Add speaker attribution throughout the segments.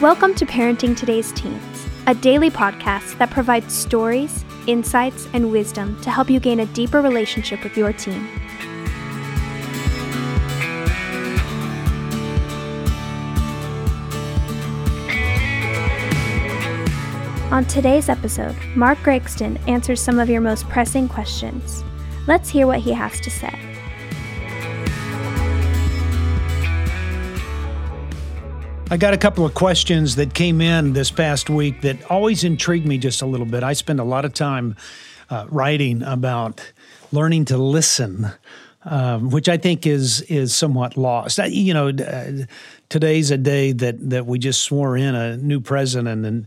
Speaker 1: Welcome to Parenting Today's Teens, a daily podcast that provides stories, insights, and wisdom to help you gain a deeper relationship with your teen. On today's episode, Mark Gregston answers some of your most pressing questions. Let's hear what he has to say.
Speaker 2: I got a couple of questions that came in this past week that always intrigued me just a little bit. I spend a lot of time uh, writing about learning to listen, um, which I think is is somewhat lost. I, you know, uh, today's a day that that we just swore in a new president and.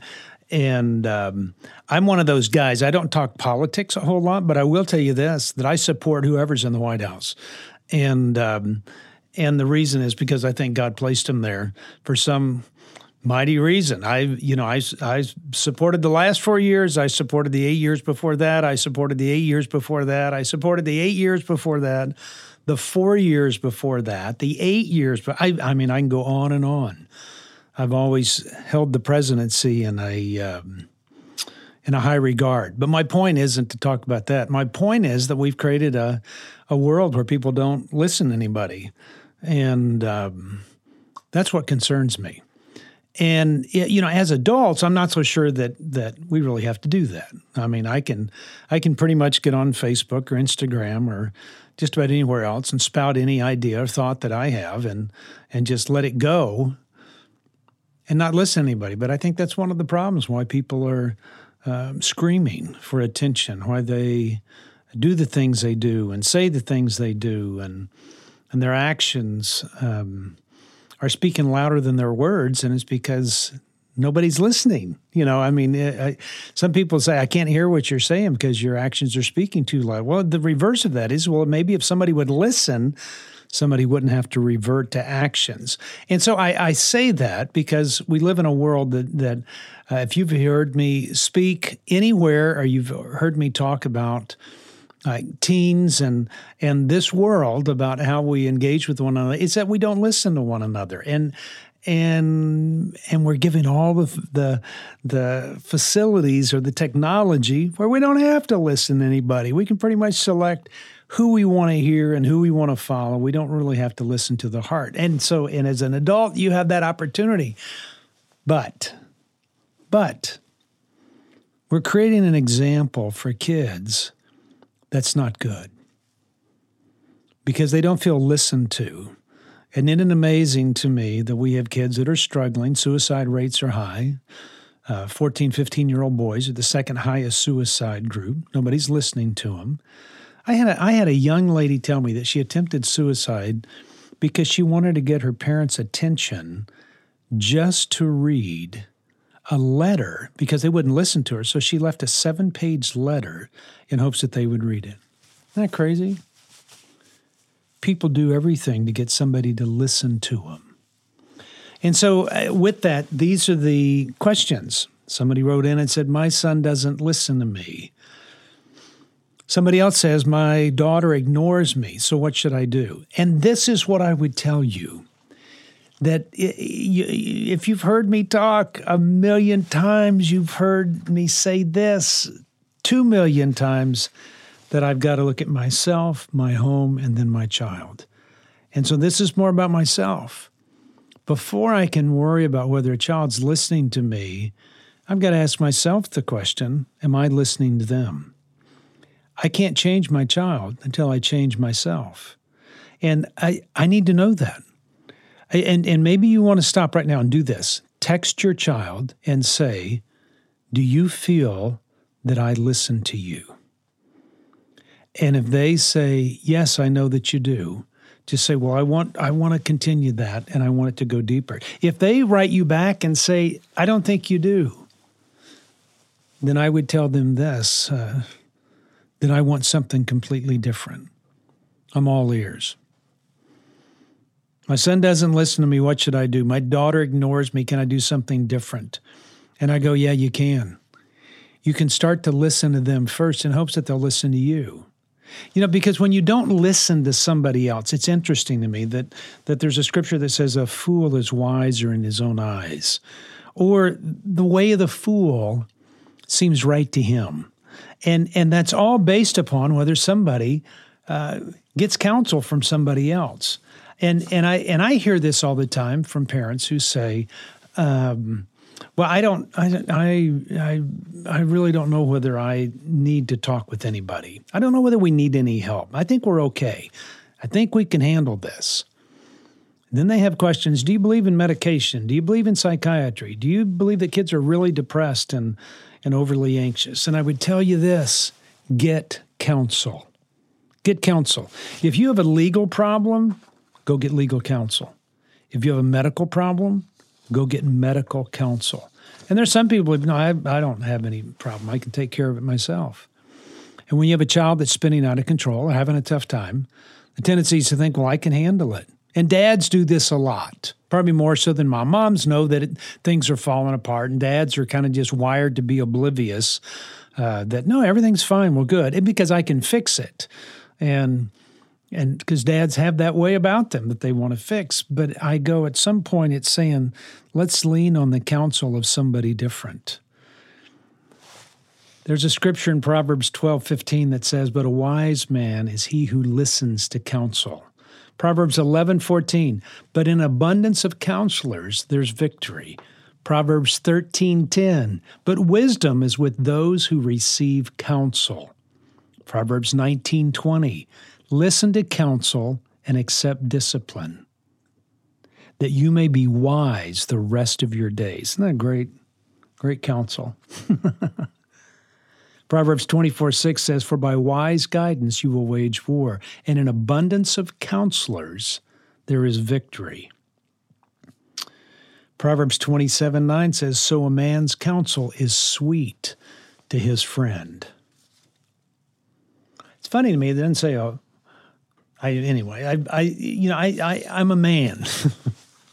Speaker 2: And um, I'm one of those guys. I don't talk politics a whole lot, but I will tell you this: that I support whoever's in the White House, and um, and the reason is because I think God placed him there for some mighty reason. I, you know, I, I supported the last four years. I supported the eight years before that. I supported the eight years before that. I supported the eight years before that. The four years before that. The eight years. But I, I mean, I can go on and on. I've always held the presidency in a. Um, in a high regard. But my point isn't to talk about that. My point is that we've created a, a world where people don't listen to anybody and um, that's what concerns me. And you know, as adults, I'm not so sure that that we really have to do that. I mean, I can I can pretty much get on Facebook or Instagram or just about anywhere else and spout any idea or thought that I have and and just let it go and not listen to anybody. But I think that's one of the problems why people are uh, screaming for attention, why they do the things they do and say the things they do and and their actions um, are speaking louder than their words, and it's because nobody's listening. You know, I mean, I, some people say, I can't hear what you're saying because your actions are speaking too loud. Well, the reverse of that is, well, maybe if somebody would listen, somebody wouldn't have to revert to actions. And so I, I say that because we live in a world that, that uh, if you've heard me speak anywhere or you've heard me talk about, like teens and and this world about how we engage with one another is that we don't listen to one another and and and we're giving all the the the facilities or the technology where we don't have to listen to anybody. We can pretty much select who we want to hear and who we want to follow. We don't really have to listen to the heart. And so and as an adult you have that opportunity. But but we're creating an example for kids that's not good because they don't feel listened to. And it amazing to me that we have kids that are struggling? Suicide rates are high. Uh, 14, 15 year old boys are the second highest suicide group. Nobody's listening to them. I had, a, I had a young lady tell me that she attempted suicide because she wanted to get her parents' attention just to read a letter because they wouldn't listen to her. So she left a seven page letter in hopes that they would read it. Isn't that crazy? People do everything to get somebody to listen to them. And so, uh, with that, these are the questions. Somebody wrote in and said, My son doesn't listen to me. Somebody else says, My daughter ignores me. So, what should I do? And this is what I would tell you that if you've heard me talk a million times, you've heard me say this two million times that I've got to look at myself, my home, and then my child. And so this is more about myself. Before I can worry about whether a child's listening to me, I've got to ask myself the question Am I listening to them? I can't change my child until I change myself. And I, I need to know that. And, and maybe you want to stop right now and do this. Text your child and say, Do you feel that I listen to you? And if they say, Yes, I know that you do, just say, Well, I want I want to continue that and I want it to go deeper. If they write you back and say, I don't think you do, then I would tell them this uh, then I want something completely different. I'm all ears. My son doesn't listen to me. What should I do? My daughter ignores me. Can I do something different? And I go, Yeah, you can. You can start to listen to them first in hopes that they'll listen to you. You know, because when you don't listen to somebody else, it's interesting to me that that there's a scripture that says a fool is wiser in his own eyes. or the way of the fool seems right to him. And, and that's all based upon whether somebody uh, gets counsel from somebody else. And, and, I, and I hear this all the time from parents who say, um, well, I don't. I, I I I really don't know whether I need to talk with anybody. I don't know whether we need any help. I think we're okay. I think we can handle this. Then they have questions. Do you believe in medication? Do you believe in psychiatry? Do you believe that kids are really depressed and and overly anxious? And I would tell you this: get counsel. Get counsel. If you have a legal problem, go get legal counsel. If you have a medical problem, go get medical counsel. And there's some people, no, I, I don't have any problem. I can take care of it myself. And when you have a child that's spinning out of control or having a tough time, the tendency is to think, well, I can handle it. And dads do this a lot, probably more so than mom. Moms know that it, things are falling apart, and dads are kind of just wired to be oblivious uh, that, no, everything's fine, we're good, and because I can fix it. And and because dads have that way about them that they want to fix. But I go at some point, it's saying, let's lean on the counsel of somebody different. There's a scripture in Proverbs 12 15 that says, But a wise man is he who listens to counsel. Proverbs 11 14, But in abundance of counselors, there's victory. Proverbs 13 10, But wisdom is with those who receive counsel. Proverbs 19 20, Listen to counsel and accept discipline, that you may be wise the rest of your days. Isn't that great? Great counsel. Proverbs 24 6 says, For by wise guidance you will wage war, and in abundance of counselors there is victory. Proverbs 27 9 says, So a man's counsel is sweet to his friend. It's funny to me, it doesn't say, oh, I anyway, I, I you know, I, I I'm a man.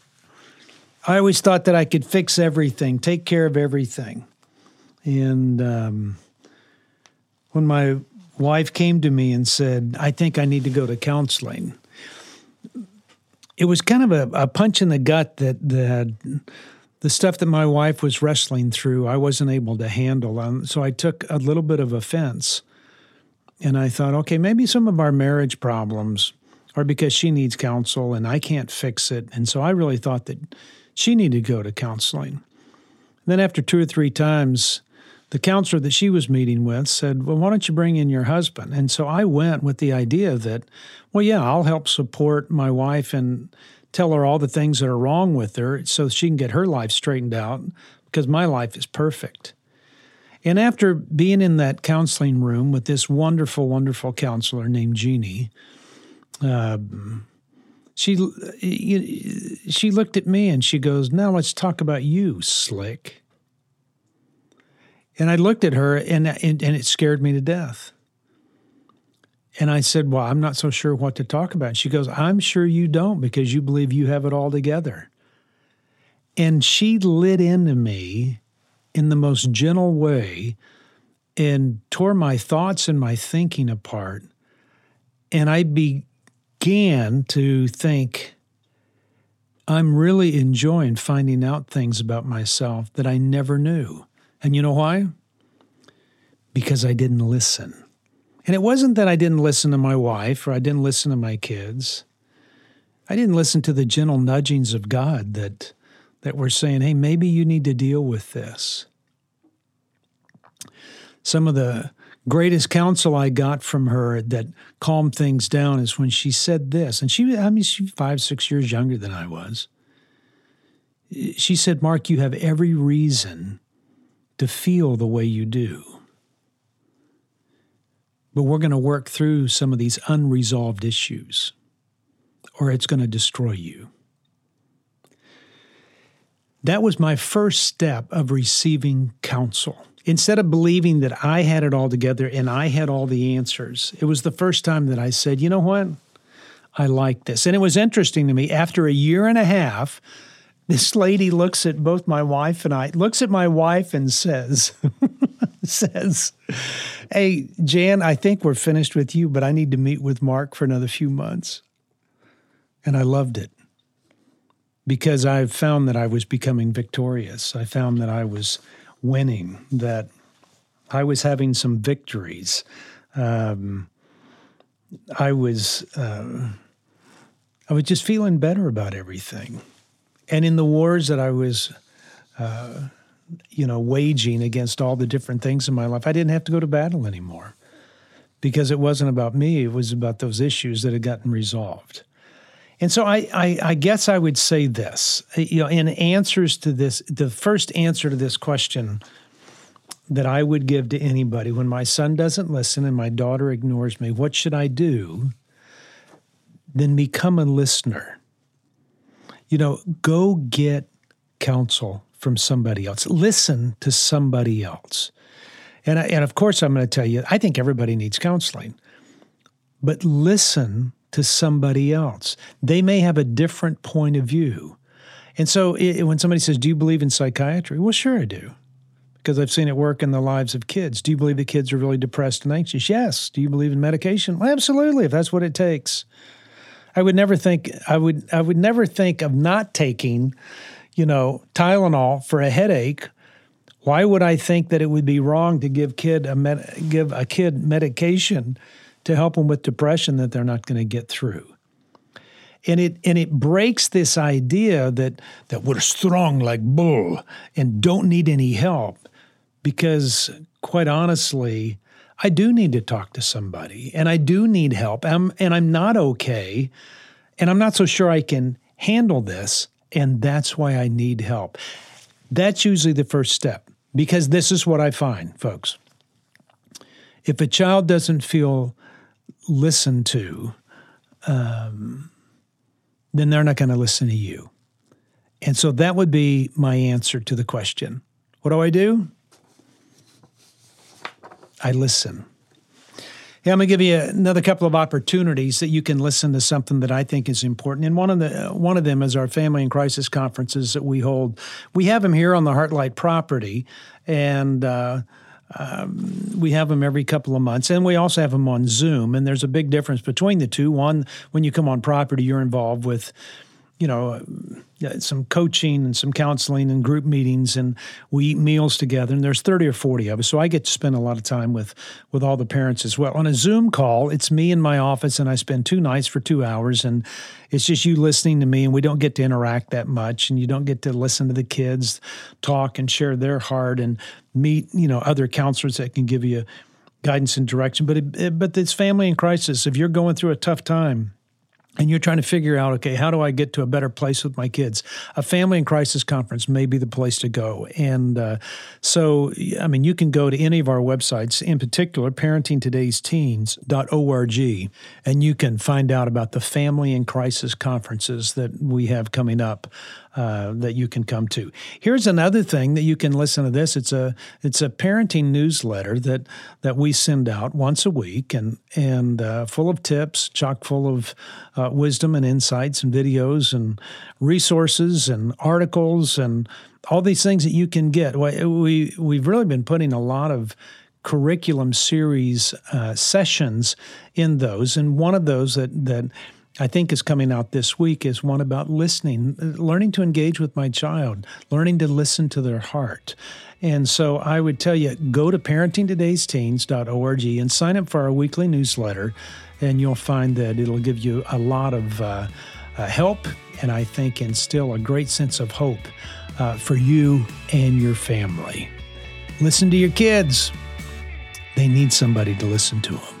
Speaker 2: I always thought that I could fix everything, take care of everything, and um, when my wife came to me and said, "I think I need to go to counseling," it was kind of a, a punch in the gut that that the stuff that my wife was wrestling through, I wasn't able to handle. Um, so I took a little bit of offense. And I thought, okay, maybe some of our marriage problems are because she needs counsel and I can't fix it. And so I really thought that she needed to go to counseling. And then after two or three times, the counselor that she was meeting with said, Well, why don't you bring in your husband? And so I went with the idea that, well, yeah, I'll help support my wife and tell her all the things that are wrong with her so she can get her life straightened out because my life is perfect. And after being in that counseling room with this wonderful, wonderful counselor named Jeannie, uh, she she looked at me and she goes, "Now let's talk about you, slick." And I looked at her and, and and it scared me to death. And I said, "Well, I'm not so sure what to talk about." she goes, "I'm sure you don't because you believe you have it all together." And she lit into me in the most gentle way and tore my thoughts and my thinking apart. And I began to think, I'm really enjoying finding out things about myself that I never knew. And you know why? Because I didn't listen. And it wasn't that I didn't listen to my wife or I didn't listen to my kids. I didn't listen to the gentle nudgings of God that that were saying, hey, maybe you need to deal with this. Some of the greatest counsel I got from her that calmed things down is when she said this. And she, I mean, she's five, six years younger than I was. She said, Mark, you have every reason to feel the way you do. But we're going to work through some of these unresolved issues, or it's going to destroy you. That was my first step of receiving counsel. Instead of believing that I had it all together and I had all the answers, it was the first time that I said, you know what? I like this. And it was interesting to me. After a year and a half, this lady looks at both my wife and I, looks at my wife and says, says, Hey, Jan, I think we're finished with you, but I need to meet with Mark for another few months. And I loved it because I found that I was becoming victorious. I found that I was winning, that I was having some victories. Um, I was uh, I was just feeling better about everything, and in the wars that I was. Uh, you know, waging against all the different things in my life, I didn't have to go to battle anymore because it wasn't about me. It was about those issues that had gotten resolved. And so I, I, I, guess I would say this, eh, you know, in answers to this, the first answer to this question that I would give to anybody when my son doesn't listen and my daughter ignores me, what should I do? Then become a listener. You know, go get counsel from somebody else. Listen to somebody else. And, I, and of course, I'm going to tell you, I think everybody needs counseling, but listen to somebody else. They may have a different point of view. And so it, when somebody says, Do you believe in psychiatry? Well, sure, I do, because I've seen it work in the lives of kids. Do you believe the kids are really depressed and anxious? Yes. Do you believe in medication? Well, absolutely, if that's what it takes. I would never think I would I would never think of not taking, you know, Tylenol for a headache. Why would I think that it would be wrong to give kid a med- give a kid medication to help them with depression that they're not going to get through. And it and it breaks this idea that that we're strong like bull and don't need any help because quite honestly, I do need to talk to somebody and I do need help. I'm, and I'm not okay and I'm not so sure I can handle this and that's why I need help. That's usually the first step because this is what I find, folks. If a child doesn't feel listen to, um, then they're not going to listen to you. And so that would be my answer to the question. What do I do? I listen. Yeah, I'm going to give you another couple of opportunities that you can listen to something that I think is important. And one of the one of them is our family and crisis conferences that we hold. We have them here on the Heartlight property, and uh, um, we have them every couple of months, and we also have them on Zoom. And there's a big difference between the two. One, when you come on property, you're involved with you know, uh, some coaching and some counseling and group meetings, and we eat meals together. And there's 30 or 40 of us, so I get to spend a lot of time with with all the parents as well. On a Zoom call, it's me in my office, and I spend two nights for two hours, and it's just you listening to me, and we don't get to interact that much, and you don't get to listen to the kids talk and share their heart and meet, you know, other counselors that can give you guidance and direction. But it, it, but it's family in crisis. If you're going through a tough time and you're trying to figure out, okay, how do I get to a better place with my kids? A family and crisis conference may be the place to go. And uh, so, I mean, you can go to any of our websites, in particular, parentingtodaysteens.org, and you can find out about the family and crisis conferences that we have coming up uh, that you can come to. Here's another thing that you can listen to this. It's a it's a parenting newsletter that that we send out once a week, and and uh, full of tips, chock full of uh, wisdom and insights and videos and resources and articles and all these things that you can get. We we've really been putting a lot of curriculum series uh, sessions in those, and one of those that that I think is coming out this week is one about listening, learning to engage with my child, learning to listen to their heart. And so I would tell you go to parentingtodaysteens.org and sign up for our weekly newsletter, and you'll find that it'll give you a lot of uh, uh, help and I think instill a great sense of hope uh, for you and your family. Listen to your kids, they need somebody to listen to them.